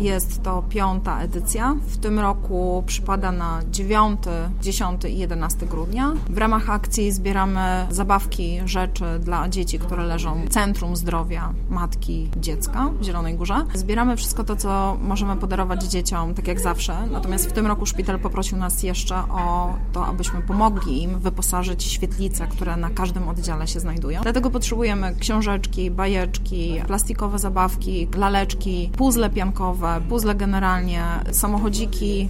jest to piąta edycja. W tym roku przypada na 9, 10 i 11 grudnia. W ramach akcji zbieramy zabawki, rzeczy dla dzieci, które leżą w Centrum Zdrowia Matki Dziecka w Zielonej Górze. Zbieramy wszystko to, co możemy podarować dzieciom, tak jak zawsze. Natomiast w tym roku szpital poprosił nas jeszcze o to, abyśmy pomogli im wyposażyć świetlice, które na każdym oddziale się znajdują. Dlatego potrzebujemy książeczki, bajeczki, plastikowe zabawki, laleczki, puzzle piankowe, puzzle generalnie, samochodziki,